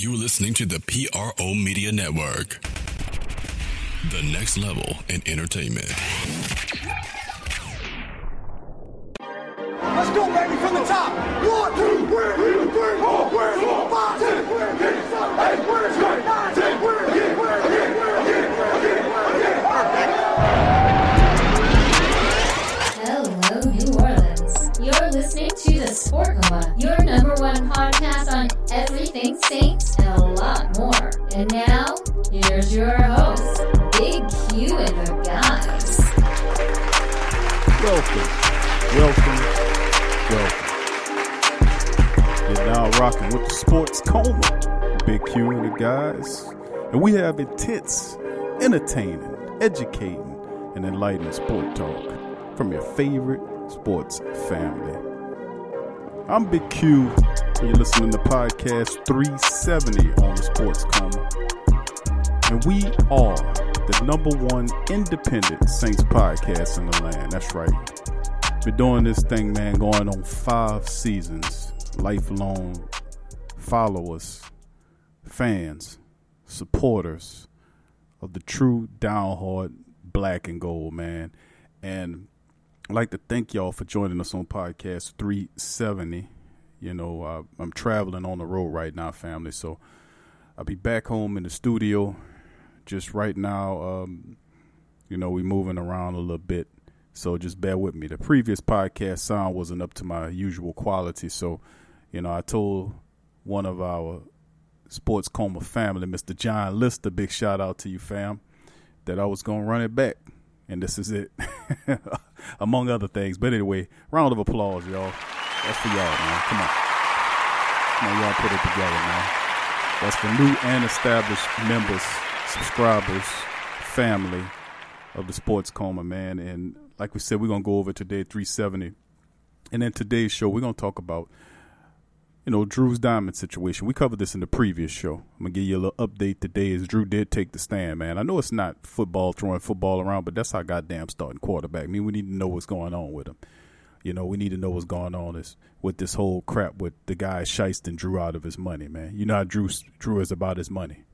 You're listening to the PRO Media Network, the next level in entertainment. Let's go, baby, from the top. One, two, three, three, four, four, five, six, seven, eight, to the Sport Coma, your number one podcast on everything Saints and a lot more. And now, here's your host, Big Q and the guys. Welcome, welcome, welcome. You're now rocking with the Sports Coma, Big Q and the guys. And we have intense, entertaining, educating, and enlightening sport talk from your favorite sports family. I'm Big Q, and you're listening to podcast 370 on the Sports Coma. And we are the number one independent Saints podcast in the land. That's right. Been doing this thing, man, going on five seasons. Lifelong followers, fans, supporters of the true downhard black and gold, man. And I'd like to thank y'all for joining us on podcast 370. You know, I'm traveling on the road right now, family. So I'll be back home in the studio just right now. Um, you know, we moving around a little bit. So just bear with me. The previous podcast sound wasn't up to my usual quality. So, you know, I told one of our sports coma family, Mr. John Lister, big shout out to you, fam, that I was going to run it back. And this is it, among other things. But anyway, round of applause, y'all. That's for y'all, man. Come on. Come on, y'all put it together, man. That's for new and established members, subscribers, family of the Sports Coma, man. And like we said, we're going to go over today 370. And in today's show, we're going to talk about you know, Drew's diamond situation. We covered this in the previous show. I'm gonna give you a little update today as Drew did take the stand, man. I know it's not football throwing football around, but that's our goddamn starting quarterback. I mean, we need to know what's going on with him. You know, we need to know what's going on is with this whole crap with the guy shysting Drew out of his money, man. You know how Drew Drew is about his money.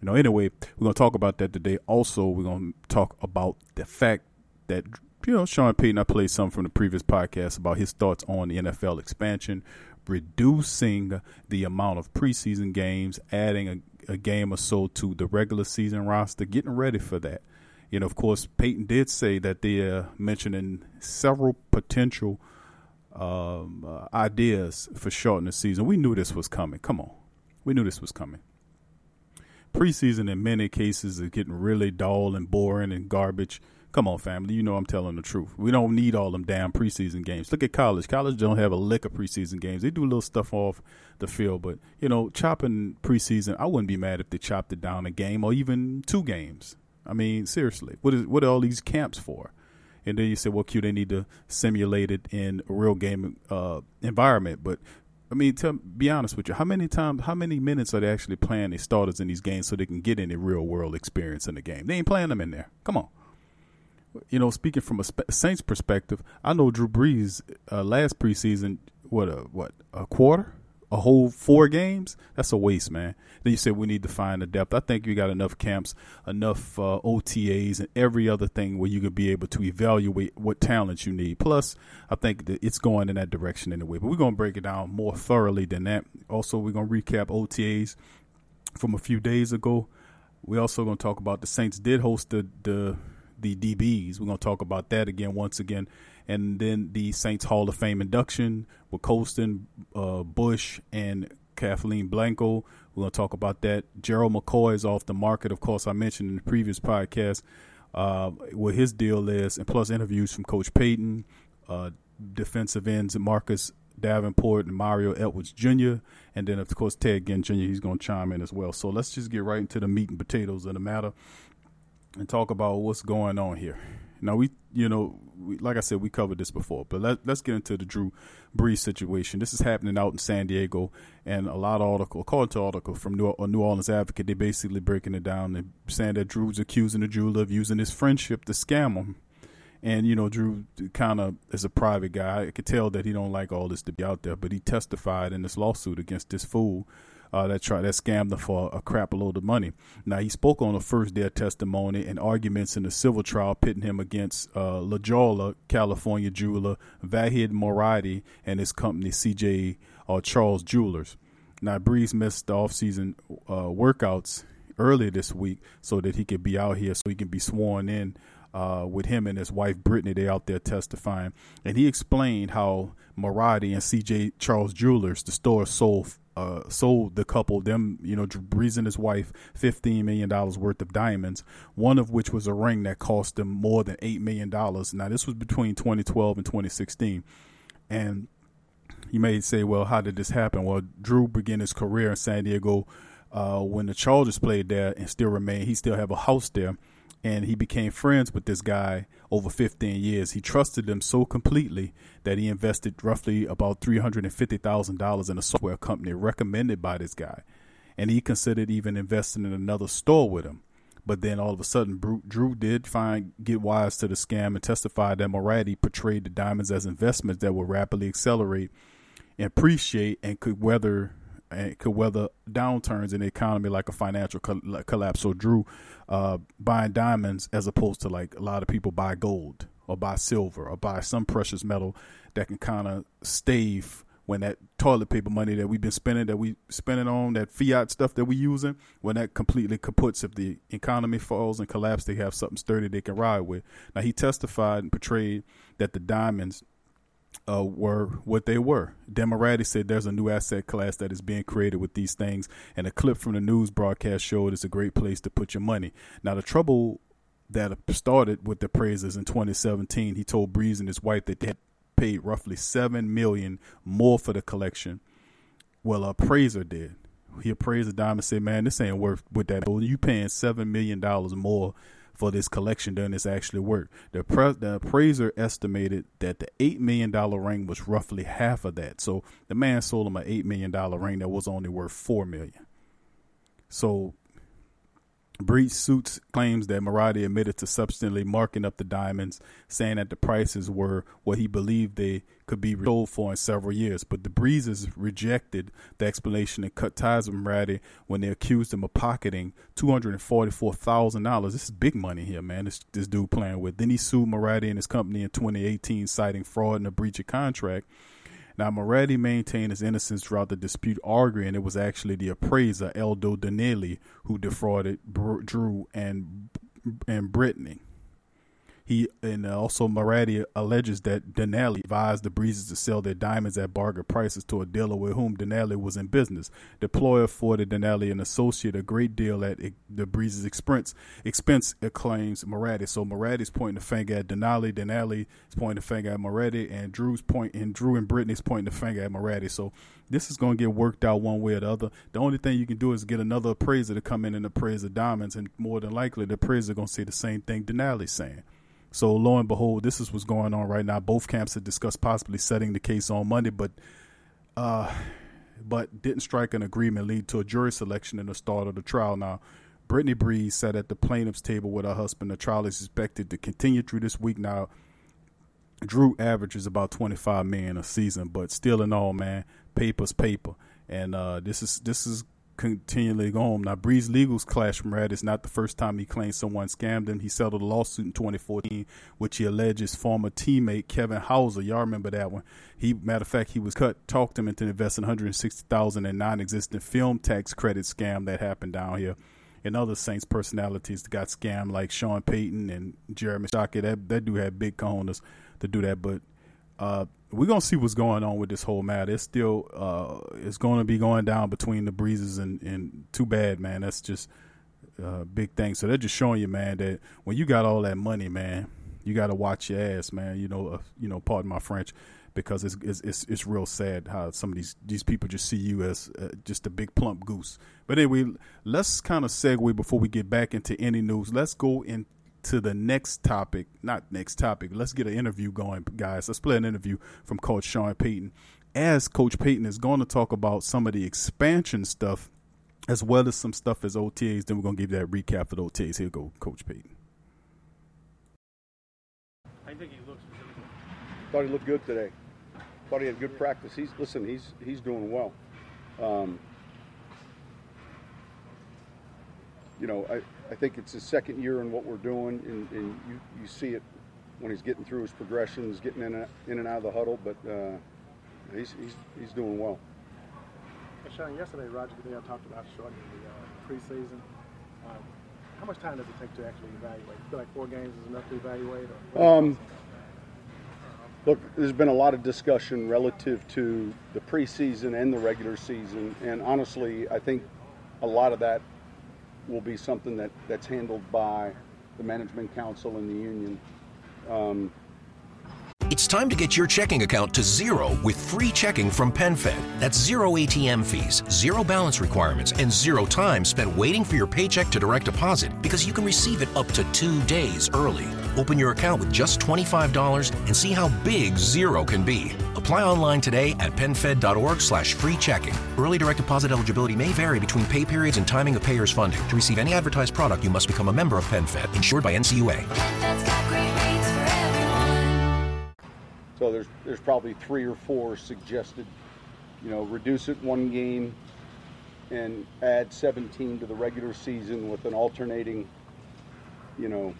You know, anyway, we're gonna talk about that today. Also, we're gonna talk about the fact that you know Sean Payton. I played some from the previous podcast about his thoughts on the NFL expansion reducing the amount of preseason games, adding a, a, game or so to the regular season roster, getting ready for that. You know, of course, Payton did say that they're mentioning several potential um, uh, ideas for shortening the season. We knew this was coming. Come on. We knew this was coming. Preseason, in many cases, is getting really dull and boring and garbage. Come on, family. You know I'm telling the truth. We don't need all them damn preseason games. Look at college. College don't have a lick of preseason games. They do a little stuff off the field, but you know, chopping preseason, I wouldn't be mad if they chopped it down a game or even two games. I mean, seriously, what is what are all these camps for? And then you say, well, Q, they need to simulate it in a real game uh, environment. But I mean, tell, be honest with you. How many times, how many minutes are they actually playing the starters in these games so they can get any real world experience in the game? They ain't playing them in there. Come on you know, speaking from a Saints perspective, I know Drew Brees uh, last preseason, what a what a quarter, a whole four games. That's a waste, man. Then you said we need to find the depth. I think you got enough camps, enough uh, OTAs, and every other thing where you can be able to evaluate what talent you need. Plus, I think that it's going in that direction anyway. But we're gonna break it down more thoroughly than that. Also, we're gonna recap OTAs from a few days ago. We're also gonna talk about the Saints did host the the the DBs. We're going to talk about that again once again. And then the Saints Hall of Fame induction with Colston, uh, Bush, and Kathleen Blanco. We're going to talk about that. Gerald McCoy is off the market. Of course, I mentioned in the previous podcast uh, what his deal is, and plus interviews from Coach Payton, uh, defensive ends Marcus Davenport and Mario Edwards Jr. And then, of course, Ted Ginn Jr. He's going to chime in as well. So let's just get right into the meat and potatoes of the matter and talk about what's going on here. Now we, you know, we, like I said, we covered this before, but let, let's get into the Drew Brees situation. This is happening out in San Diego, and a lot of article, according to article from New, uh, New Orleans Advocate, they're basically breaking it down and saying that Drew's accusing the jeweler of using his friendship to scam him. And you know, Drew kind of is a private guy. I could tell that he don't like all this to be out there, but he testified in this lawsuit against this fool uh, that tried that scammed them for a crap load of money. Now he spoke on the first day of testimony and arguments in the civil trial, pitting him against uh, La Jolla, California jeweler Vahid Moradi and his company CJ uh, Charles Jewelers. Now Brees missed the offseason uh, workouts earlier this week so that he could be out here, so he can be sworn in. Uh, with him and his wife Brittany, they out there testifying, and he explained how Moradi and C.J. Charles Jewelers, the store sold uh, sold the couple them you know Brees and his wife fifteen million dollars worth of diamonds, one of which was a ring that cost them more than eight million dollars. Now this was between 2012 and 2016, and you may say, well, how did this happen? Well, Drew began his career in San Diego uh, when the Chargers played there and still remain. He still have a house there and he became friends with this guy over 15 years. He trusted them so completely that he invested roughly about $350,000 in a software company recommended by this guy. And he considered even investing in another store with him. But then all of a sudden, Drew did find get wise to the scam and testified that Moradi portrayed the diamonds as investments that would rapidly accelerate, and appreciate, and could weather and could weather downturns in the economy like a financial collapse. So Drew uh, buying diamonds as opposed to like a lot of people buy gold or buy silver or buy some precious metal that can kind of stave when that toilet paper money that we've been spending that we spending on that fiat stuff that we using when that completely kaputs if the economy falls and collapse they have something sturdy they can ride with now he testified and portrayed that the diamonds uh, were what they were. Demorati said there's a new asset class that is being created with these things, and a clip from the news broadcast showed it's a great place to put your money. Now, the trouble that started with the appraisers in 2017, he told Brees and his wife that they had paid roughly seven million more for the collection. Well, a appraiser did. He appraised the diamond and said, "Man, this ain't worth with that. You paying seven million dollars more for this collection than it's actually worth. The, pre- the appraiser estimated that the $8 million ring was roughly half of that. So the man sold him an $8 million ring that was only worth 4 million. So Brees suits claims that Moradi admitted to substantially marking up the diamonds, saying that the prices were what he believed they could be sold for in several years. But the Breeses rejected the explanation and cut ties with Moradi when they accused him of pocketing two hundred and forty-four thousand dollars. This is big money here, man. This this dude playing with. Then he sued Moradi and his company in 2018, citing fraud and a breach of contract. Now, Moradi maintained his innocence throughout the dispute, arguing it was actually the appraiser, Eldo Donelli, who defrauded Drew and and Brittany. He and also Moradi alleges that Denali advised the Breeses to sell their diamonds at bargain prices to a dealer with whom Denali was in business. The employer afforded Denali an associate a great deal at the Breeses' expense. Expense claims Moradi. So Moradi's pointing the finger at Denali. Denali is pointing the finger at Moradi, and Drew's point and Drew and Brittany's pointing the finger at Moradi. So this is going to get worked out one way or the other. The only thing you can do is get another appraiser to come in and appraise the diamonds, and more than likely the appraiser going to say the same thing Denali's saying. So lo and behold, this is what's going on right now. Both camps had discussed possibly setting the case on Monday, but uh, but didn't strike an agreement, lead to a jury selection in the start of the trial. Now, Brittany Brees sat at the plaintiff's table with her husband. The trial is expected to continue through this week. Now, Drew averages about twenty five 25 million a season, but still in all, man, paper's paper. And uh, this is this is continually go going. Now, Brees Legal's clash from Rad is not the first time he claims someone scammed him. He settled a lawsuit in 2014, which he alleges former teammate Kevin Houser. Y'all remember that one? He, matter of fact, he was cut, talked him into investing 160,000 in non-existent film tax credit scam that happened down here. And other Saints personalities that got scammed, like Sean Payton and Jeremy Shockey. That that dude had big cojones to do that, but uh, we're gonna see what's going on with this whole matter. It's still uh, it's going to be going down between the Breeses and and too bad, man. That's just a uh, big thing. So they're just showing you, man, that when you got all that money, man, you got to watch your ass, man. You know, uh, you know, pardon my French. because it's it's it's, it's real sad how some of these these people just see you as uh, just a big plump goose. But anyway, let's kind of segue before we get back into any news. Let's go into the next topic, not next topic. Let's get an interview going, guys. Let's play an interview from Coach Sean Payton. As Coach Payton is going to talk about some of the expansion stuff as well as some stuff as OTAs. Then we're going to give you that recap for the OTAs. Here go, Coach Payton. I think he looks specifically. Thought he looked good today. Thought he had good practice. He's listen. He's he's doing well. Um, you know, I, I think it's his second year in what we're doing, and, and you, you see it when he's getting through his progressions, getting in and, in and out of the huddle. But uh, he's, he's he's doing well. And Sean, yesterday Roger Goodell talked about shortening the uh, preseason. Um, how much time does it take to actually evaluate? You feel like four games is enough to evaluate? Um, Look, there's been a lot of discussion relative to the preseason and the regular season, and honestly, I think a lot of that will be something that, that's handled by the management council and the union. Um, It's time to get your checking account to zero with free checking from PenFed. That's zero ATM fees, zero balance requirements, and zero time spent waiting for your paycheck to direct deposit because you can receive it up to two days early. Open your account with just $25 and see how big zero can be. Apply online today at penfed.org slash free checking. Early direct deposit eligibility may vary between pay periods and timing of payer's funding. To receive any advertised product, you must become a member of PenFed, insured by NCUA. So there's there's probably three or four suggested, you know, reduce it one game and add 17 to the regular season with an alternating, you know,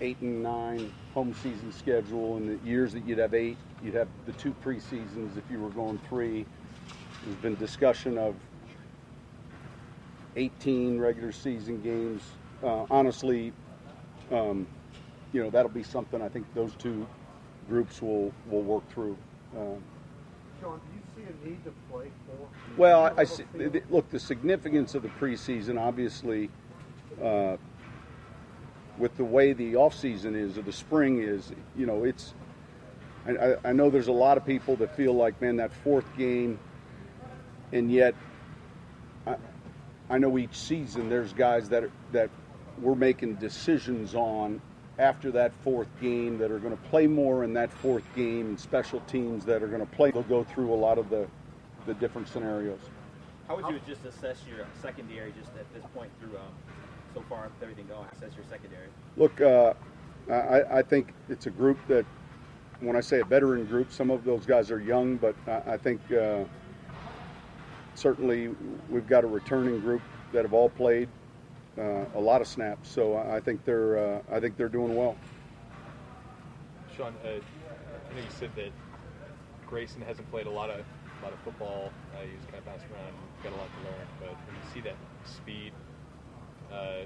eight and nine home season schedule. And the years that you'd have eight, you'd have the two preseasons if you were going three. There's been discussion of 18 regular season games. Uh, honestly, um, you know, that'll be something I think those two groups will will work through. Um, Sean, do you see a need to play four? well, I, I see, th- th- look the significance of the preseason. Obviously, uh, with the way the off season is or the spring is, you know, it's. I, I, I know there's a lot of people that feel like, man, that fourth game, and yet, I, I know each season there's guys that are, that we're making decisions on after that fourth game that are going to play more in that fourth game and special teams that are going to play. They'll go through a lot of the, the different scenarios. How would you just assess your secondary just at this point through um, so far with everything going? Assess your secondary. Look, uh, I, I think it's a group that, when I say a veteran group, some of those guys are young, but I, I think uh, certainly we've got a returning group that have all played uh, a lot of snaps. So I I think they're uh, I think they're doing well. Sean, uh, I know you said that Grayson hasn't played a lot of a lot of football. Uh, he's kind of bounced around, got a lot to learn. But when you see that speed, uh,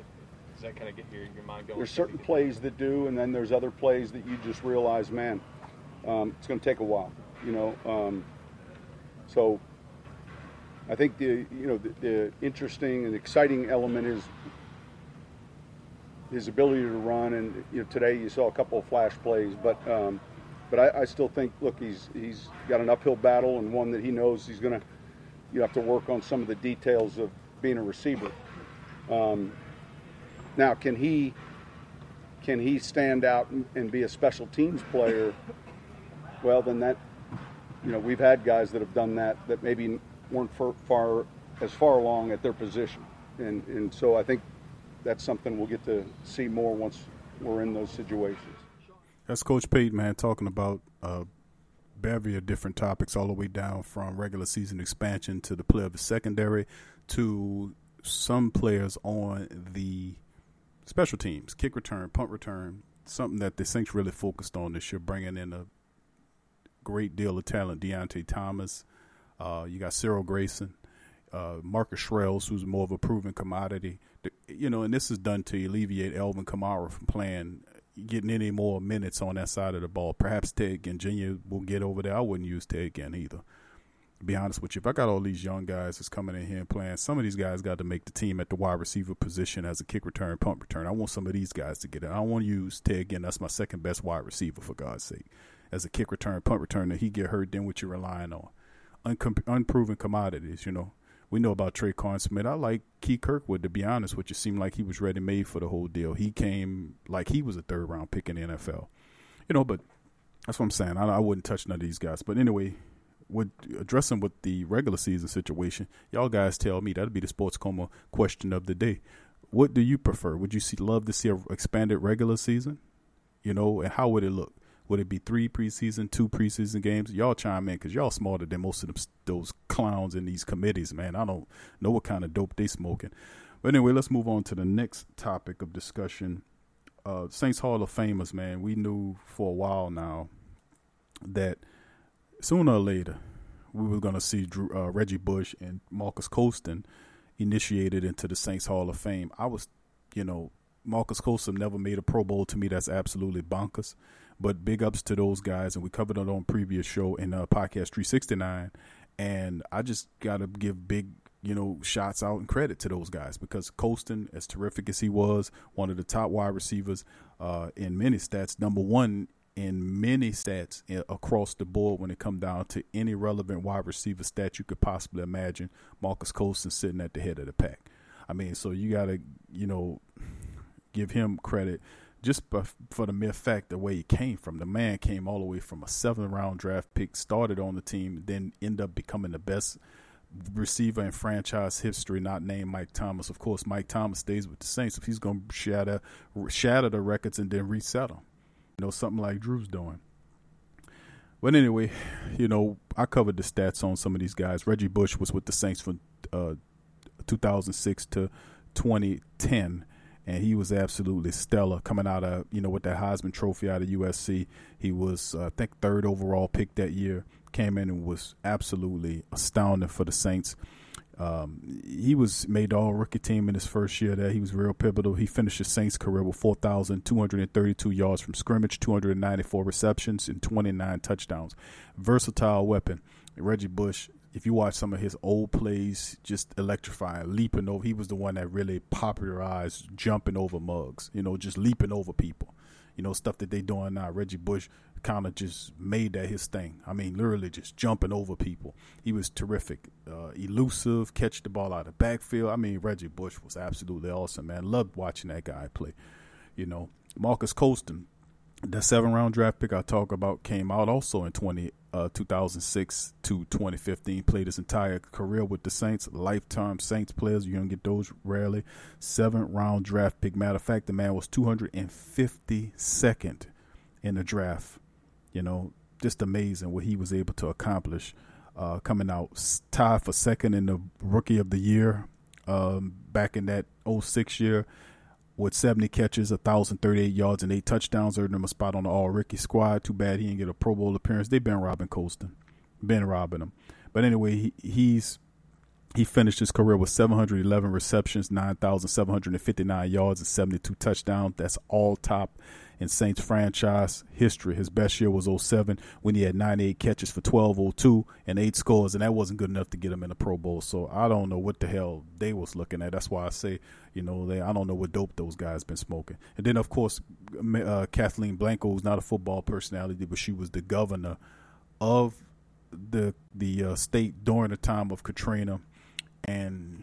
does that kind of get your, your mind going? There's certain plays that do, and then there's other plays that you just realize, man, um, it's going to take a while. You know, um, so I think the you know the, the interesting and exciting element is his ability to run. And you know, today you saw a couple of flash plays, but um, but I, I still think, look, he's he's got an uphill battle and one that he knows he's going to you have to work on some of the details of being a receiver. Um, now, can he can he stand out and, and be a special teams player? Well, then that you know we've had guys that have done that that maybe weren't far, as far along at their position, and and so I think that's something we'll get to see more once we're in those situations. That's Coach Payton, man, talking about uh, bevy of different topics, all the way down from regular season expansion to the play of the secondary to some players on the special teams, kick return, punt return, something that the Saints really focused on this year, bringing in a great deal of talent. Deontay Thomas, uh, you got Cyril Grayson, uh, Marcus Sherels, who's more of a proven commodity. You know, and this is done to alleviate Alvin Kamara from playing, getting any more minutes on that side of the ball. Perhaps Ted Jr. will get over there. I wouldn't use Ted Ginn either. Be honest with you, if I got all these young guys that's coming in here and playing, some of these guys got to make the team at the wide receiver position as a kick return, punt return. I want some of these guys to get it. I don't want to use Ted Ginn. That's my second best wide receiver, for God's sake. As a kick return, punt return, returner, he get hurt, then what you relying on? Uncom- unproven commodities, you know. We know about Tre'Quan Smith. I like Keith Kirkwood, to be honest, which it seemed like he was ready made for the whole deal. He came like he was a third round pick in the NFL, you know. But that's what I'm saying. I, I wouldn't touch none of these guys. But anyway, would addressing with the regular season situation, y'all guys tell me that'd be the sports coma question of the day. What do you prefer? Would you see love to see a expanded regular season? You know, and how would it look? Would it be three preseason, two preseason games? Y'all chime in because y'all smarter than most of them, those clowns in these committees, man. I don't know what kind of dope they smoking. But anyway, let's move on to the next topic of discussion. Uh, Saints Hall of Famers, man. We knew for a while now that sooner or later we were going to see Drew, uh, Reggie Bush and Marques Colston initiated into the Saints Hall of Fame. I was, you know, Marques Colston never made a Pro Bowl. To me, that's absolutely bonkers. But big ups to those guys, and we covered it on previous show in uh, podcast 369. And I just got to give big, you know, shots out and credit to those guys because Colston, as terrific as he was, one of the top wide receivers uh, in many stats, number one in many stats across the board when it come down to any relevant wide receiver stat you could possibly imagine. Marques Colston sitting at the head of the pack. I mean, so you got to, you know, give him credit just for the mere fact the way he came from. The man came all the way from a seventh round draft pick, started on the team, then end up becoming the best receiver in franchise history, not named Mike Thomas. Of course, Mike Thomas stays with the Saints if he's going to shatter shatter the records and then reset them. You know, something like Drew's doing. But anyway, you know, I covered the stats on some of these guys. Reggie Bush was with the Saints from uh, 2006 to 2010 and he was absolutely stellar coming out of you know with that Heisman Trophy out of USC. He was uh, I think third overall pick that year. Came in and was absolutely astounding for the Saints. Um, he was made all rookie team in his first year there. He was real pivotal. He finished his Saints career with 4,232 yards from scrimmage, 294 receptions, and 29 touchdowns. Versatile weapon. Reggie Bush if you watch some of his old plays, just electrifying, leaping over. He was the one that really popularized jumping over mugs, you know, just leaping over people. You know, stuff that they doing now. Reggie Bush kind of just made that his thing. I mean, literally just jumping over people. He was terrific, uh, elusive, catch the ball out of backfield. I mean, Reggie Bush was absolutely awesome, man. Loved watching that guy play. You know, Marques Colston, the seven round draft pick I talk about came out also in 20, uh, 2006 to 2015. Played his entire career with the Saints, lifetime Saints players. You don't get those rarely. Seven round draft pick. Matter of fact, the man was 252nd in the draft. You know, just amazing what he was able to accomplish. Uh, coming out tied for second in the Rookie of the Year um, back in that 06 year with 70 catches, 1,038 yards, and eight touchdowns, earned him a spot on the All Rookie squad. Too bad he didn't get a Pro Bowl appearance. They've been robbing Colston, been robbing him. But anyway, he, he's he finished his career with 711 receptions, 9,759 yards, and 72 touchdowns. That's all top in Saints franchise history. His best year was 07 when he had 98 catches for 1202 and eight scores, and that wasn't good enough to get him in the Pro Bowl. So I don't know what the hell they was looking at. That's why I say, you know, they I don't know what dope those guys been smoking. And then of course, uh, Kathleen Blanco was not a football personality, but she was the governor of the the uh, state during the time of Katrina, and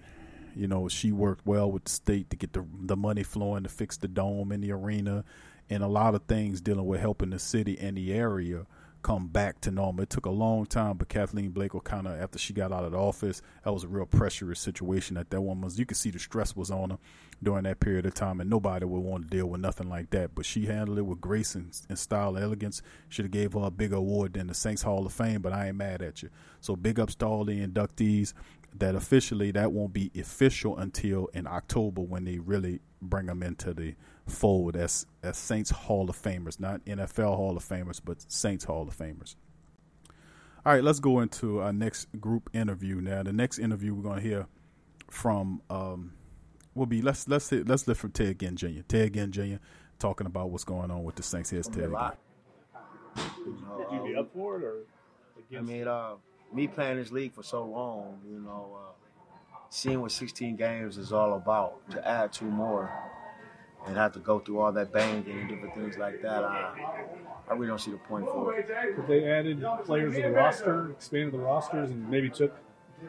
you know she worked well with the state to get the the money flowing to fix the dome in the arena and a lot of things dealing with helping the city and the area come back to normal. It took a long time, but Kathleen Blake kind of after she got out of the office, that was a real pressurous situation that that one was. You could see the stress was on her during that period of time, and nobody would want to deal with nothing like that. But she handled it with grace and, and style, and elegance. Should have gave her a bigger award than the Saints Hall of Fame, but I ain't mad at you. So big ups to all the inductees. That officially that won't be official until in October when they really bring them into the fold as as Saints Hall of Famers, not NFL Hall of Famers, but Saints Hall of Famers. All right, let's go into our next group interview now. The next interview we're going to hear from um, will be let's let's hit, let's lift from Ted Ginn Jr. Ted Ginn Jr. talking about what's going on with the Saints. Here's Ted. Would you be up for it or? I mean, uh, me playing this league for so long, you know, uh, seeing what 16 games is all about. To add two more, and have to go through all that banging and different things like that, I, I really don't see the point for it. If they added players to the roster, expanded the rosters, and maybe took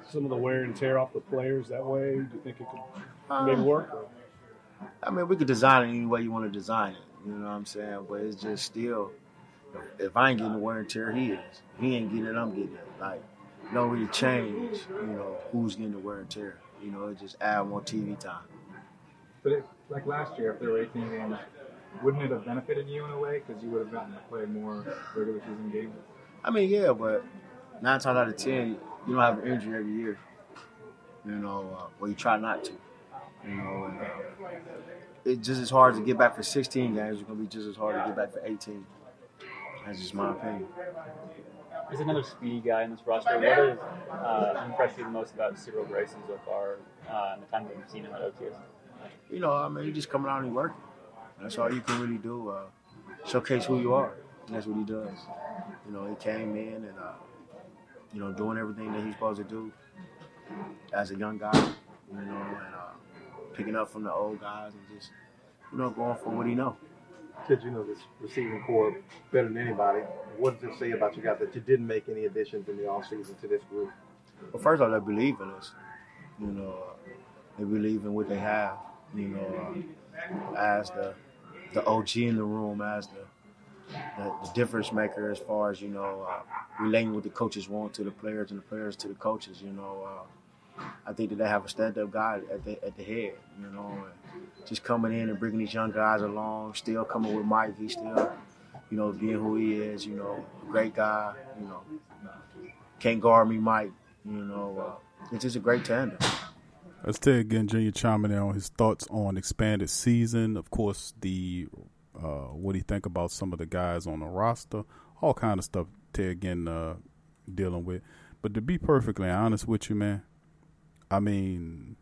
some of the wear and tear off the players that way, do you think it could maybe work? Or? I mean, we could design it any way you want to design it. You know what I'm saying? But it's just still, if I ain't getting the wear and tear, he is. If he ain't getting it, I'm getting it. Like, it don't really change, you know, who's getting the wear and tear. You know, it just add more TV time. But it, like last year, if there were 18 games, wouldn't it have benefited you in a way because you would have gotten to play more regular season games? I mean, yeah, but nine times out of ten, you don't have an injury every year. You know, uh, or you try not to. You know, and, uh, it's just as hard to get back for 16 games. It's going to be just as hard to get back for 18. That's just my opinion. There's another speedy guy in this roster. What has uh, impressed you the most about Cyril Grayson so far uh, in the time that you've seen him at OTAs? You know, I mean, you just coming out and working. That's all you can really do. Uh, showcase who you are. And that's what he does. You know, he came in and, uh, you know, doing everything that he's supposed to do as a young guy, you know, and uh, picking up from the old guys and just, you know, going for what he know. Said you know this receiving core better than anybody. What does it say about you guys that you didn't make any additions in the offseason to this group? Well, first of all, they believe in us. You know, they believe in what they have. You know, uh, as the the OG in the room, as the the, the difference maker as far as you know uh, relating what the coaches want to the players and the players to the coaches. You know, uh, I think that they have a stand-up guy at the at the head. You know, just coming in and bringing these young guys along. Still coming with Mike. He's still, you know, being who he is. You know, great guy. You know, can't guard me, Mike. You know, uh, it's just a great tandem. Let's Ted Ginn Junior chiming in on his thoughts on expanded season. Of course, the uh, what do you think about some of the guys on the roster? All kind of stuff. Ted Ginn uh, dealing with. But to be perfectly honest with you, man, I mean,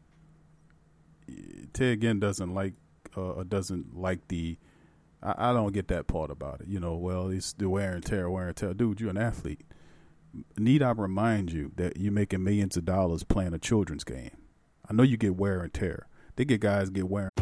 Ted Ginn doesn't like uh, doesn't like the. I, I don't get that part about it. You know, well, it's the wear and tear, wear and tear. Dude, you're an athlete. Need I remind you that you're making millions of dollars playing a children's game? I know you get wear and tear. They get guys get wear.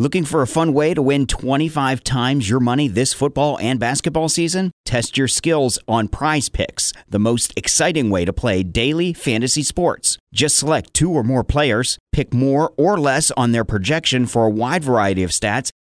Looking for a fun way to win 25 times your money this football and basketball season? Test your skills on Prize Picks, the most exciting way to play daily fantasy sports. Just select two or more players, pick more or less on their projection for a wide variety of stats,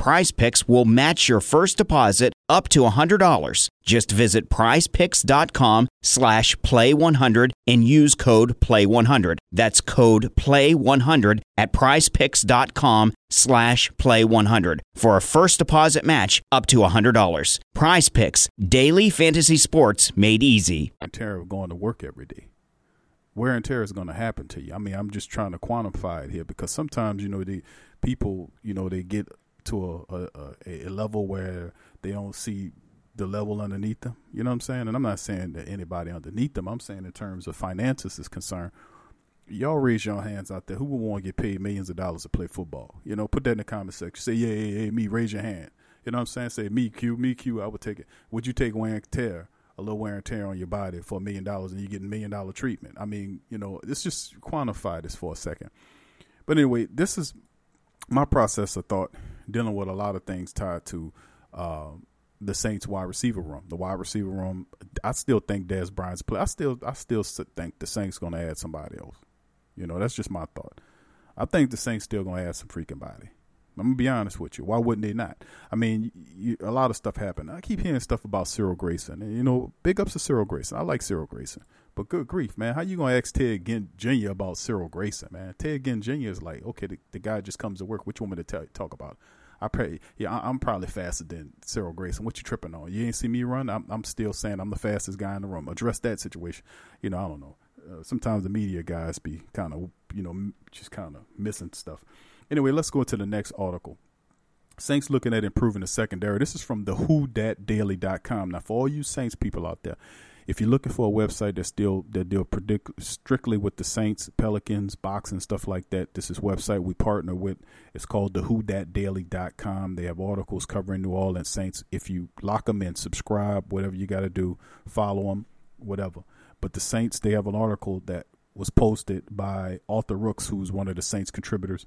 Prize Picks will match your first deposit up to $100. Just visit prizepicks.com slash play100 and use code play100. That's code play100 at prizepicks.com slash play100 for a first deposit match up to $100. Prize Picks, daily fantasy sports made easy. Tear of going to work every day. Wear and tear is going to happen to you. I mean, I'm just trying to quantify it here because sometimes, you know, the people, you know, they get to a, a, a level where they don't see the level underneath them. You know what I'm saying? And I'm not saying that anybody underneath them. I'm saying in terms of finances is concerned. Y'all raise your hands out there. Who would want to get paid millions of dollars to play football? You know, put that in the comment section. Say, yeah, yeah, yeah, me, raise your hand. You know what I'm saying? Say, me, Q, me, Q, I would take it. Would you take wear and tear, a little wear and tear on your body for a million dollars and you get a million dollar treatment? I mean, you know, let's just quantify this for a second. But anyway, this is my process of thought dealing with a lot of things tied to uh, the Saints wide receiver room. The wide receiver room, I still think Dez Bryant's play. I still, I still think the Saints going to add somebody else. You know, that's just my thought. I think the Saints still going to add some freaking body. I'm gonna be honest with you. Why wouldn't they not? I mean, you, a lot of stuff happened. I keep hearing stuff about Cyril Grayson, and you know, big ups to Cyril Grayson. I like Cyril Grayson, but good grief, man, how you gonna ask Ted Ginn Jr. about Cyril Grayson, man? Ted Ginn Jr. is like, okay, the, the guy just comes to work. Want me to talk about? I pray, yeah, I, am probably faster than Cyril Grayson. What you tripping on? You ain't see me run. I'm, I'm still saying I'm the fastest guy in the room. Address that situation. You know, I don't know. Uh, sometimes the media guys be kind of, you know, just kind of missing stuff. Anyway, let's go to the next article. Saints looking at improving the secondary. This is from the WhoDatDaily.com. Now, for all you Saints people out there, if you're looking for a website that still that deal predict strictly with the Saints, Pelicans, boxing stuff like that, this is website we partner with. It's called the WhoDatDaily.com. They have articles covering New Orleans Saints. If you lock them in, subscribe, whatever you got to do, follow them, whatever. But the Saints, they have an article that was posted by Arthur Rooks, who's one of the Saints contributors.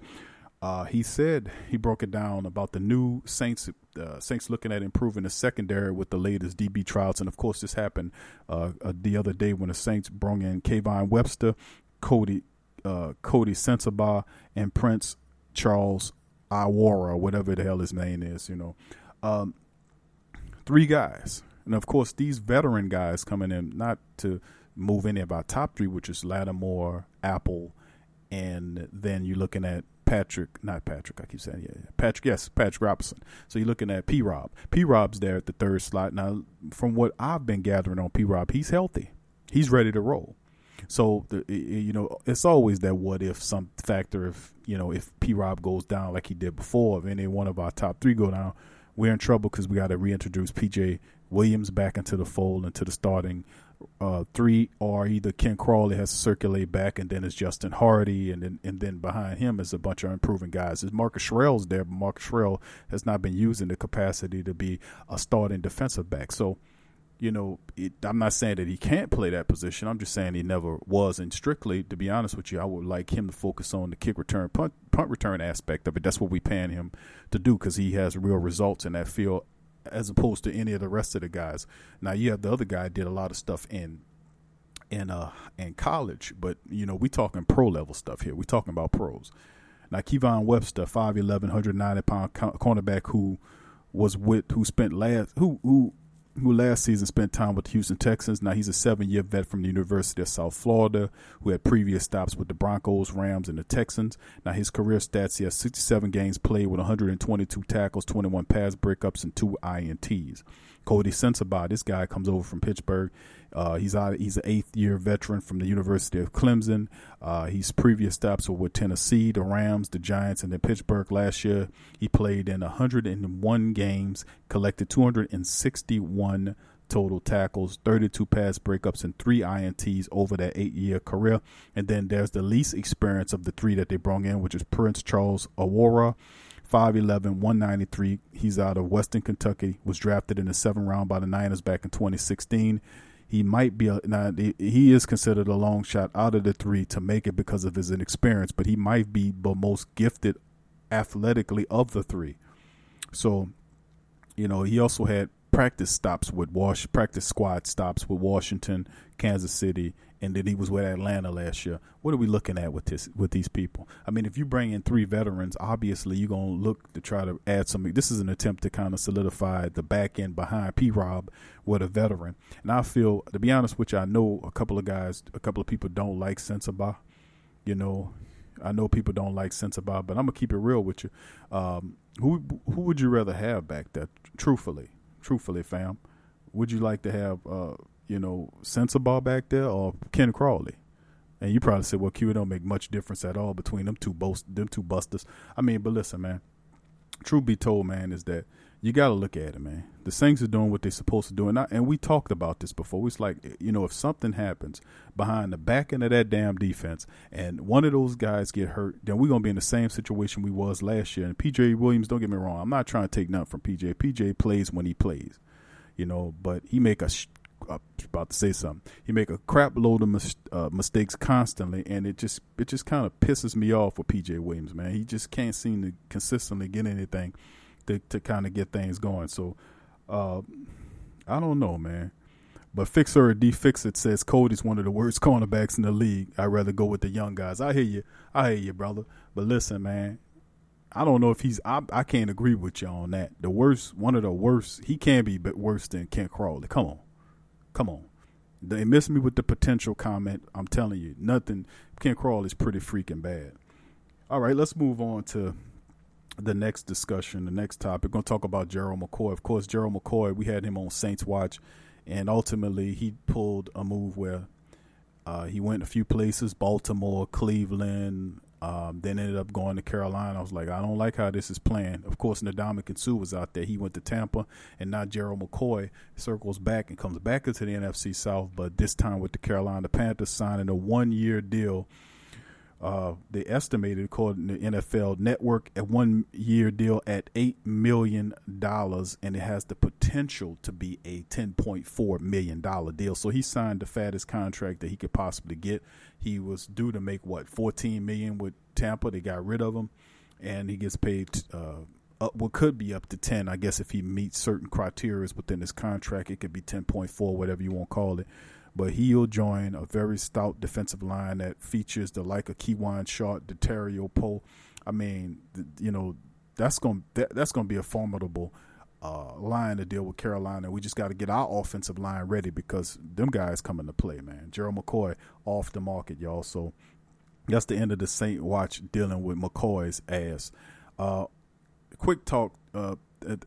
Uh, he said he broke it down about the new Saints. Uh, Saints looking at improving the secondary with the latest DB trials, and of course, this happened uh, uh, the other day when the Saints brought in Kayvon Webster, Cody uh, Coty Sensabaugh, and Prince Charles Iworah, whatever the hell his name is. You know, um, three guys, and of course, these veteran guys coming in not to move any of our top three, which is Lattimore, Apple, and then you're looking at Patrick, not Patrick, I keep saying, yeah, Patrick, yes, Patrick Robinson. So you're looking at P Rob. P Rob's there at the third slot. Now, from what I've been gathering on P Rob, he's healthy, he's ready to roll. So, the, you know, it's always that what if some factor if, you know, if P Rob goes down like he did before, if any one of our top three go down, we're in trouble because we got to reintroduce PJ Williams back into the fold, into the starting uh, three or either Ken Crawley has to circulate back, and then it's Justin Hardee, and then and then behind him is a bunch of improving guys. Is Marcus Sherels there, but Marcus Sherels has not been using the capacity to be a starting defensive back. So, you know, it, I'm not saying that he can't play that position. I'm just saying he never was. And strictly, to be honest with you, I would like him to focus on the kick return, punt, punt return aspect of it. That's what we paying him to do because he has real results in that field as opposed to any of the rest of the guys. Now you have the other guy did a lot of stuff in in uh in college, but you know we talking pro level stuff here. We talking about pros. Now Kayvon Webster, 5'11", 190 pound cornerback who was with who spent last who who who last season spent time with the Houston Texans. Now he's a seven-year vet from the University of South Florida, who had previous stops with the Broncos, Rams, and the Texans. Now his career stats: he has 67 games played with 122 tackles, 21 pass breakups, and two INTs. Coty Sensabaugh, this guy comes over from Pittsburgh. Uh, he's out, he's an eighth year veteran from the University of Clemson. Uh, his previous stops were with Tennessee, the Rams, the Giants, and then Pittsburgh last year. He played in 101 games, collected 261 total tackles, 32 pass breakups, and three INTs over that eight year career. And then there's the least experience of the three that they brought in, which is Prince Charles Iworah. 5'11, 193. He's out of Western Kentucky. Was drafted in the seventh round by the Niners back in 2016. He might be a, now. He is considered a long shot out of the three to make it because of his inexperience, but he might be the most gifted athletically of the three. So, you know, he also had practice stops with Wash, practice squad stops with Washington, Kansas City, and then he was with Atlanta last year. What are we looking at with this with these people? I mean, if you bring in three veterans, obviously you're gonna look to try to add something. This is an attempt to kind of solidify the back end behind P. Rob with a veteran. And I feel, to be honest with you, I know a couple of guys, a couple of people don't like Sensabaugh. You know, I know people don't like Sensabaugh, but I'm gonna keep it real with you. Um, who who would you rather have back there? Truthfully, truthfully, fam, would you like to have uh, you know Sensabaugh back there or Ken Crawley? And you probably said, well, Q, it don't make much difference at all between them two boast them two busters. I mean, but listen, man. Truth be told, man, is that you got to look at it, man. The Saints are doing what they're supposed to do, and I, and we talked about this before. It's like you know, if something happens behind the back end of that damn defense, and one of those guys get hurt, then we're gonna be in the same situation we was last year. And PJ Williams, don't get me wrong, I'm not trying to take nothing from PJ. PJ plays when he plays, you know, but he make a I was about to say something. He make a crap load of mis- uh, mistakes constantly, and it just it just kind of pisses me off with PJ Williams, man. He just can't seem to consistently get anything to to kind of get things going. So uh, I don't know, man. But Fixer or defix it says Cody's one of the worst cornerbacks in the league. I'd rather go with the young guys. I hear you. I hear you, brother. But listen, man. I don't know if he's. I, I can't agree with you on that. The worst, one of the worst. He can be, but worse than Ken Crawley. Come on, come on. They missed me with the potential comment. I'm telling you, nothing. Ken Crawley is pretty freaking bad. All right, let's move on to the next discussion, the next topic. We're going to talk about Gerald McCoy. Of course, Gerald McCoy, we had him on Saints Watch, and ultimately he pulled a move where uh, he went a few places Baltimore, Cleveland, um, then ended up going to Carolina. I was like, I don't like how this is playing. Of course, Ndamukong Suh was out there. He went to Tampa, and now Gerald McCoy circles back and comes back into the NFC South, but this time with the Carolina Panthers signing a one year deal uh, they estimated, according to NFL Network, a one year deal at $8 million, and it has the potential to be a $10.4 million deal. So he signed the fattest contract that he could possibly get. He was due to make, what, 14 million with Tampa. They got rid of him, and he gets paid. Uh, up, what could be up to 10 i guess if he meets certain criteria within his contract it could be 10.4 whatever you want to call it but he'll join a very stout defensive line that features the like of Kawann Short, Dontari Poe. I mean, you know, that's going that, that's going to be a formidable uh, line to deal with Carolina. We just got to get our offensive line ready because them guys coming to play, man. Gerald McCoy off the market, y'all. So that's the end of the Saint Watch dealing with McCoy's ass. Uh, quick talk uh,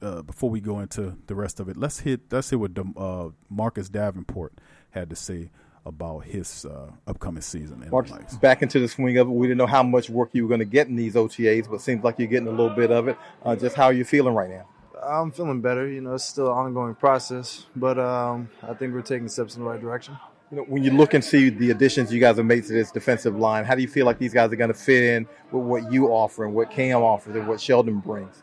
uh, before we go into the rest of it. Let's hit let's hit what the, uh, Marcus Davenport had to say about his uh, upcoming season. Mark, back into the swing of it. We didn't know how much work you were going to get in these OTAs, but seems like you're getting a little bit of it. Uh, just how are you feeling right now? I'm feeling better. You know, it's still an ongoing process, but um, I think we're taking steps in the right direction. You know, when you look and see the additions you guys have made to this defensive line, how do you feel like these guys are going to fit in with what you offer and what Cam offers and what Sheldon brings?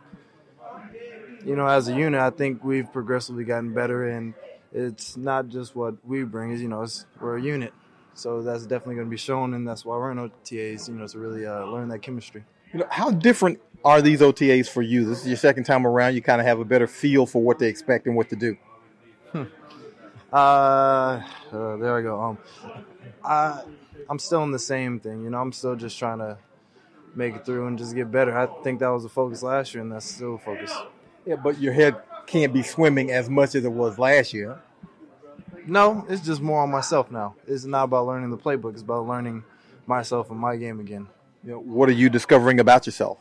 You know, as a unit, I think we've progressively gotten better, and it's not just what we bring. Is you know, we're a unit, so that's definitely going to be shown, and that's why we're in OTAs. You know, to really uh, learn that chemistry. You know, how different are these OTAs for you? This is your second time around. You kind of have a better feel for what they expect and what to do. Hmm. Uh, uh, there I go. Um, I I'm still in the same thing. You know, I'm still just trying to make it through and just get better. I think that was the focus last year, and that's still a focus. Yeah, but your head can't be swimming as much as it was last year. No, it's just more on myself now. It's not about learning the playbook. It's about learning myself and my game again. You know, what are you discovering about yourself?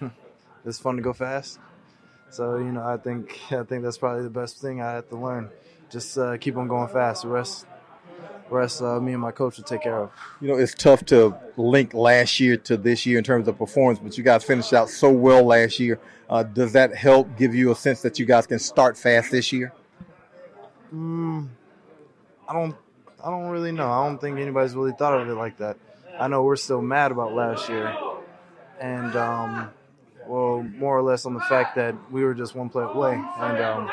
it's fun to go fast. So you know, I think I think that's probably the best thing I have to learn. Just uh, keep on going fast. The rest, rest, uh, me and my coach will take care of. You know, it's tough to link last year to this year in terms of performance, but you guys finished out so well last year. Uh, does that help give you a sense that you guys can start fast this year? Mm, I don't. I don't really know. I don't think anybody's really thought of it like that. I know we're still mad about last year, and um, well, more or less on the fact that we were just one play away, and um,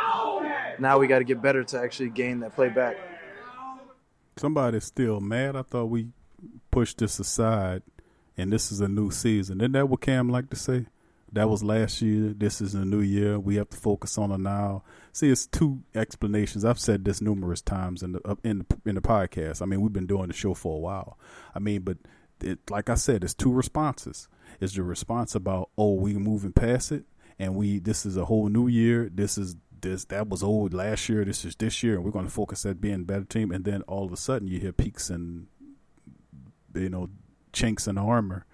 now we got to get better to actually gain that play back. Somebody's still mad. I thought we pushed this aside, and this is a new season. Isn't that what Cam like to say? That was last year. This is a new year. We have to focus on it now. See, it's two explanations. I've said this numerous times in the in the, in the podcast. I mean, we've been doing the show for a while. I mean, but it, like I said, it's two responses. It's the response about oh, we moving past it, and we this is a whole new year. This is this that was old last year. This is this year, and we're going to focus at being a better team. And then all of a sudden, you hear peaks and you know chinks in armor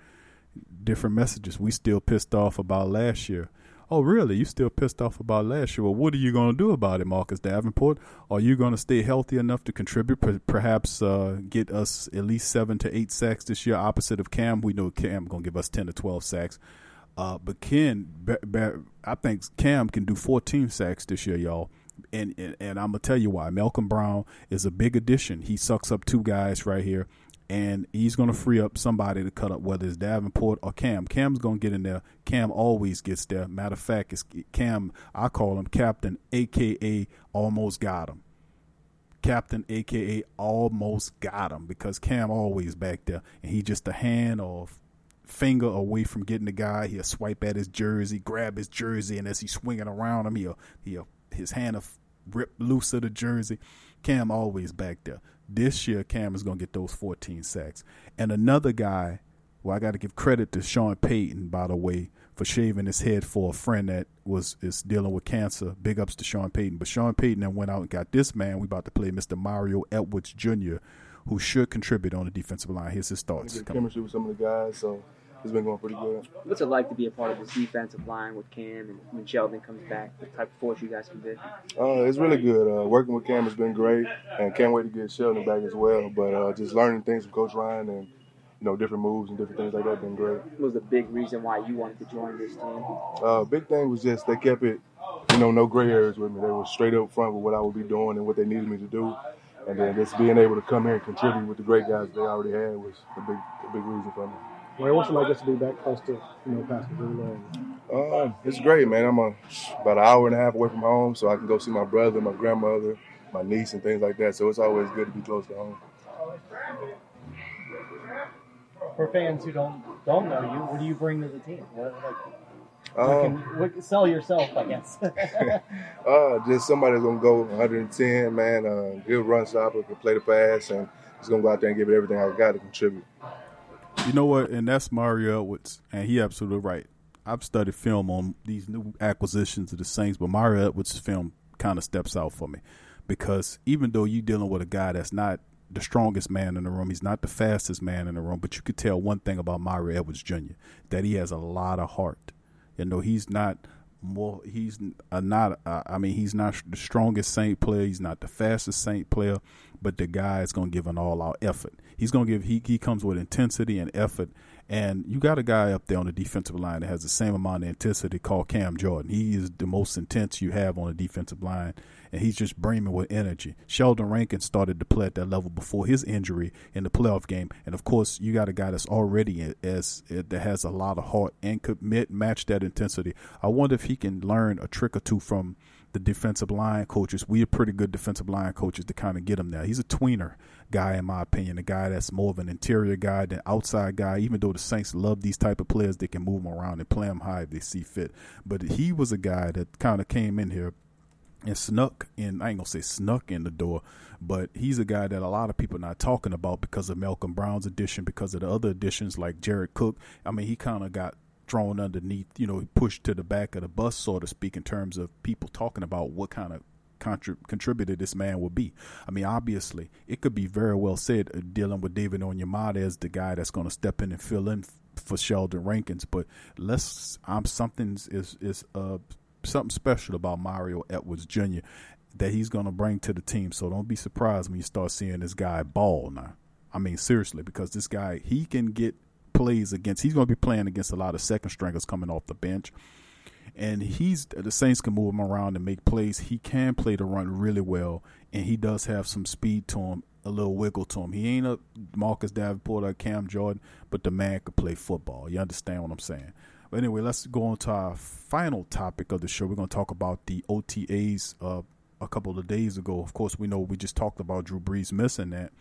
different messages. We still pissed off about last year. Oh, really? You still pissed off about last year? Well, what are you going to do about it, Marcus Davenport? Are you going to stay healthy enough to contribute? perhaps uh, get us at least seven to eight sacks this year, opposite of Cam. We know Cam going to give us ten to twelve sacks. Uh, but Ken, I think Cam can do 14 sacks this year, y'all. And, and, and I'm gonna tell you why. Malcolm Brown is a big addition. He sucks up two guys right here and he's to free up somebody to cut up, whether it's Davenport or Cam. Cam's to get in there. Cam always gets there. Matter of fact, it's Cam. I call him Captain, aka Almost Got Him. Captain, aka Almost Got Him, because Cam always back there, and he just a hand or finger away from getting the guy. He'll swipe at his jersey, grab his jersey, and as he's swinging around him, he'll he'll his hand will rip loose of the jersey. Cam always back there. This year, Cam is going to get those 14 sacks. And another guy, well, I got to give credit to Sean Payton, by the way, for shaving his head for a friend that was is dealing with cancer. Big ups to Sean Payton. But Sean Payton then went out and got this man. We about to play Mr. Mario Edwards Jr., who should contribute on the defensive line. Here's his thoughts. Chemistry with some of the guys, so it's been going pretty good. What's it like to be a part of this defensive line with Cam and when Sheldon comes back? The type of force you guys can be. Uh, it's really good. Uh, working with Cam has been great, and can't wait to get Sheldon back as well. But uh, just learning things from Coach Ryan and you know different moves and different things like that have been great. What was the big reason why you wanted to join this team? Uh, big thing was just they kept it, you know, no gray areas with me. They were straight up front with what I would be doing and what they needed me to do. And then just being able to come here and contribute with the great guys they already had was a big, a big reason for me. Well, what's it like just to be back close to, you know, Pastor Drew Uh, it's great, man. I'm a, about an hour and a half away from home, so I can go see my brother, my grandmother, my niece, and things like that. So it's always good to be close to home. For fans who don't don't know you, what do you bring to the team? What, like, what Um, can, what, sell yourself, I guess. uh, just somebody that's gonna go 110, man. Uh, good run stopper, can play the pass, and just gonna go out there and give it everything I got to contribute. You know what? And that's Mario Edwards, and he absolutely right. I've studied film on these new acquisitions of the Saints, but Mario Edwards' film kind of steps out for me because even though you're dealing with a guy that's not the strongest man in the room, he's not the fastest man in the room, but you could tell one thing about Mario Edwards Jr. that he has a lot of heart. You know, he's not more. He's uh, not. Uh, I mean, he's not the strongest Saint player. He's not the fastest Saint player, but the guy is going to give an all-out effort. He's going to give. He he comes with intensity and effort. And you got a guy up there on the defensive line that has the same amount of intensity called Cam Jordan. He is the most intense you have on the defensive line, and he's just brimming with energy. Sheldon Rankin started to play at that level before his injury in the playoff game, and of course, you got a guy that's already as that has a lot of heart and could match that intensity. I wonder if he can learn a trick or two from the defensive line coaches. We are pretty good defensive line coaches to kind of get him there. He's a tweener guy, in my opinion, a guy that's more of an interior guy than outside guy. Even though the Saints love these type of players, they can move him around and play him high if they see fit. But he was a guy that kind of came in here and snuck in. I ain't gonna say snuck in the door, but he's a guy that a lot of people are not talking about because of Malcolm Brown's addition, because of the other additions like Jared Cook. I mean, he kind of got thrown underneath, you know, pushed to the back of the bus, so to speak, in terms of people talking about what kind of contrib- contributor this man will be. I mean, obviously, it could be very well said uh, dealing with David Onyemata as the guy that's going to step in and fill in f- for Sheldon Rankins, but let's I'm something is is uh something special about Mario Edwards Jr. that he's going to bring to the team. So don't be surprised when you start seeing this guy ball now. I mean, seriously, because this guy he can get plays against. He's going to be playing against a lot of second stringers coming off the bench, and he's the Saints can move him around and make plays. He can play the run really well, and he does have some speed to him, a little wiggle to him. He ain't a Marcus Davenport or Cam Jordan, but the man could play football. You understand what I'm saying? But anyway, let's go on to our final topic of the show. We're going to talk about the OTAs uh, a couple of days ago. Of course, we know we just talked about Drew Brees missing that.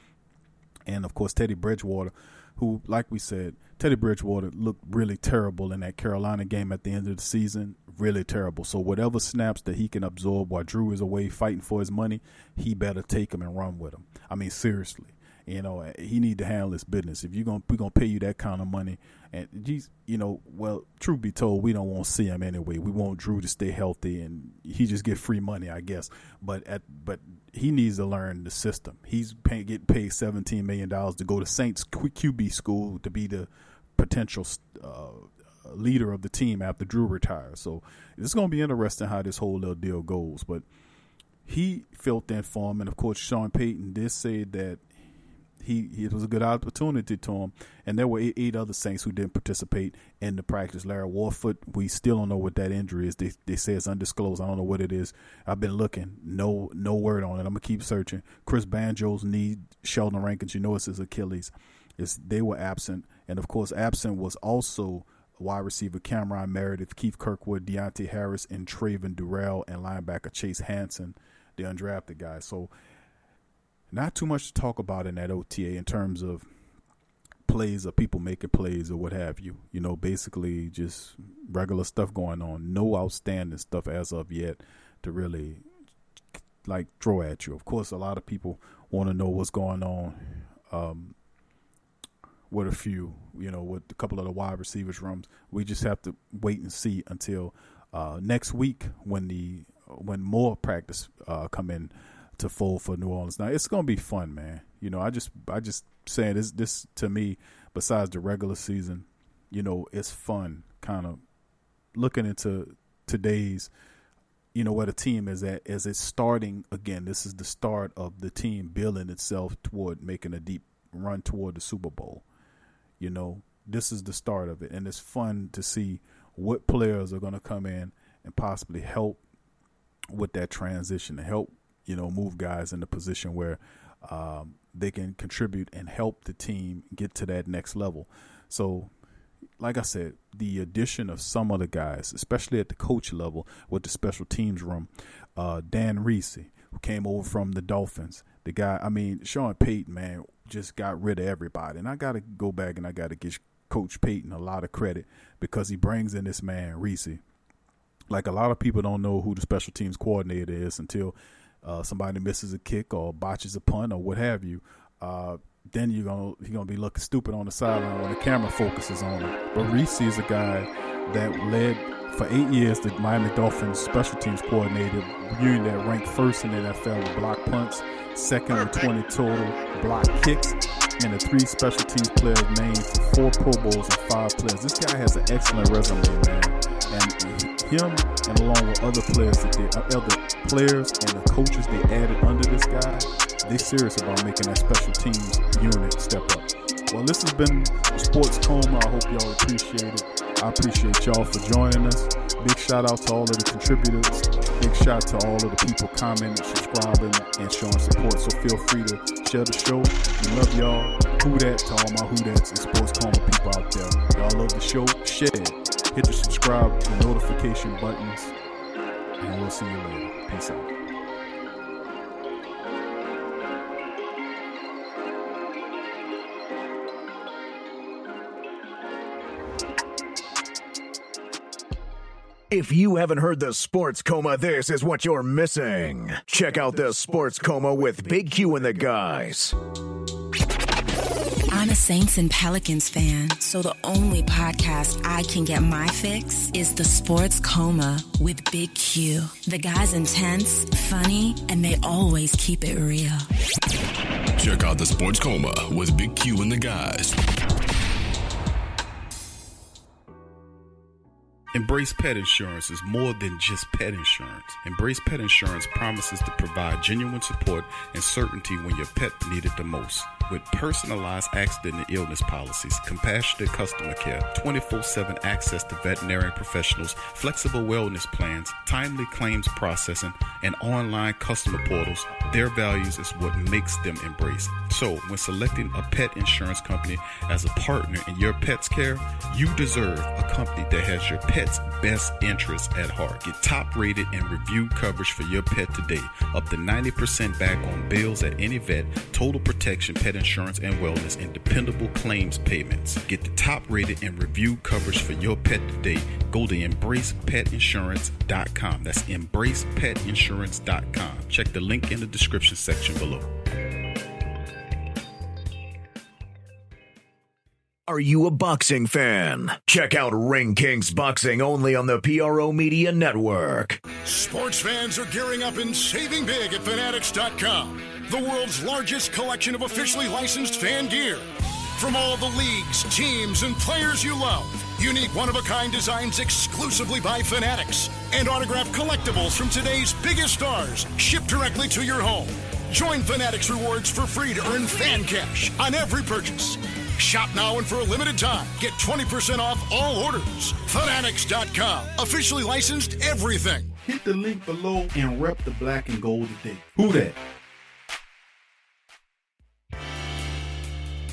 And of course, Teddy Bridgewater, who, like we said, Teddy Bridgewater looked really terrible in that Carolina game at the end of the season. Really terrible. So, whatever snaps that he can absorb while Drew is away fighting for his money, he better take them and run with them. I mean, seriously. You know, eh, he need to handle his business. If you're gonna we're gonna pay you that kind of money, and geez, you know, well, truth be told, we don't want to see him anyway. We want Drew to stay healthy, and he just get free money, I guess. But at but he needs to learn the system. He's pay, getting paid seventeen million dollars to go to Saints QB school to be the potential uh, leader of the team after Drew retires. So it's going to be interesting how this whole little deal goes. But he felt that for him, and of course, Sean Payton did say that he it was a good opportunity to him. And there were eight, eight, other Saints who didn't participate in the practice. Larry Warford, we still don't know what that injury is. They they say it's undisclosed. I don't know what it is. I've been looking, no no word on it. I'm gonna keep searching. Chris Banjo's knee, Sheldon Rankins, you know it's his Achilles. It's they were absent, and of course absent was also wide receiver Cameron Meredith, Keith Kirkwood, Deonte Harris, and Travin Dural, and linebacker Chase Hansen, the undrafted guy. So not too much to talk about in that OTA in terms of plays or people making plays or what have you. You know, basically just regular stuff going on. No outstanding stuff as of yet to really like throw at you. Of course, a lot of people want to know what's going on um, with a few, you know, with a couple of the wide receivers rooms. We just have to wait and see until uh, next week when the when more practice uh, come in to fold for New Orleans. Now it's gonna be fun, man. You know, I just I just saying this this to me, besides the regular season, you know, it's fun kind of looking into today's you know where the team is at as it's starting again this is the start of the team building itself toward making a deep run toward the super bowl you know this is the start of it and it's fun to see what players are going to come in and possibly help with that transition to help you know move guys in the position where um, they can contribute and help the team get to that next level so like I said, the addition of some of the guys, especially at the coach level with the special teams room, uh, Darren Rizzi, who came over from the Dolphins, the guy, I mean, Sean Payton, man, just got rid of everybody. And I got to go back and I got to give Coach Payton a lot of credit because he brings in this man, Rizzi. Like a lot of people don't know who the special teams coordinator is until uh, somebody misses a kick or botches a punt or what have you. Uh, then you're gonna he's gonna be looking stupid on the sideline when the camera focuses on him. But Rizzi is a guy that led for eight years the Miami Dolphins special teams coordinator, unit that ranked first in the NFL with block punts, second with 20 total block kicks, and the three special teams players named for four Pro Bowls and five players. This guy has an excellent resume, man. And him, and along with other players that they, uh, other players and the coaches they added under this guy, they serious about making that special teams unit step up. Well, this has been Sports Coma. I hope y'all appreciate it. I appreciate y'all for joining us. Big shout out to all of the contributors. Big shout to all of the people commenting, subscribing, and showing support. So feel free to share the show. We love y'all. Who that to all my who that's and sports coma people out there. Y'all love the show. Share it. Hit the subscribe, the notification buttons, and we'll see you later. Peace out. If you haven't heard the Sports Coma, this is what you're missing. Check out the Sports Coma with Big Q and the guys. Saints and Pelicans fan, so the only podcast I can get my fix is the Sports Coma with Big Q. The guy's intense, funny, and they always keep it real. Check out the Sports Coma with Big Q and the guys. Embrace Pet Insurance is more than just pet insurance. Embrace Pet Insurance promises to provide genuine support and certainty when your pet needs it the most. With personalized accident and illness policies, compassionate customer care, 24 7 access to veterinary professionals, flexible wellness plans, timely claims processing, and online customer portals, their values is what makes them embrace. So, when selecting a pet insurance company as a partner in your pet's care, you deserve a company that has your pet's best interests at heart. Get top rated and reviewed coverage for your pet today, up to 90% back on bills at any vet, total protection, pet insurance and wellness, and dependable claims payments. Get the top rated and reviewed coverage for your pet today. Go to embracepetinsurance.com. That's embracepetinsurance.com. Check the link in the description section below. Are you a boxing fan? Check out Ring Kings Boxing only on the PRO Media Network. Sports fans are gearing up and saving big at Fanatics.com, the world's largest collection of officially licensed fan gear. From all the leagues, teams, and players you love, unique one of a kind designs exclusively by Fanatics, and autographed collectibles from today's biggest stars shipped directly to your home. Join Fanatics Rewards for free to earn fan cash on every purchase. Shop now and for a limited time, get 20% off all orders. Fanatics.com, officially licensed everything. Hit the link below and rep the black and gold today. Who that?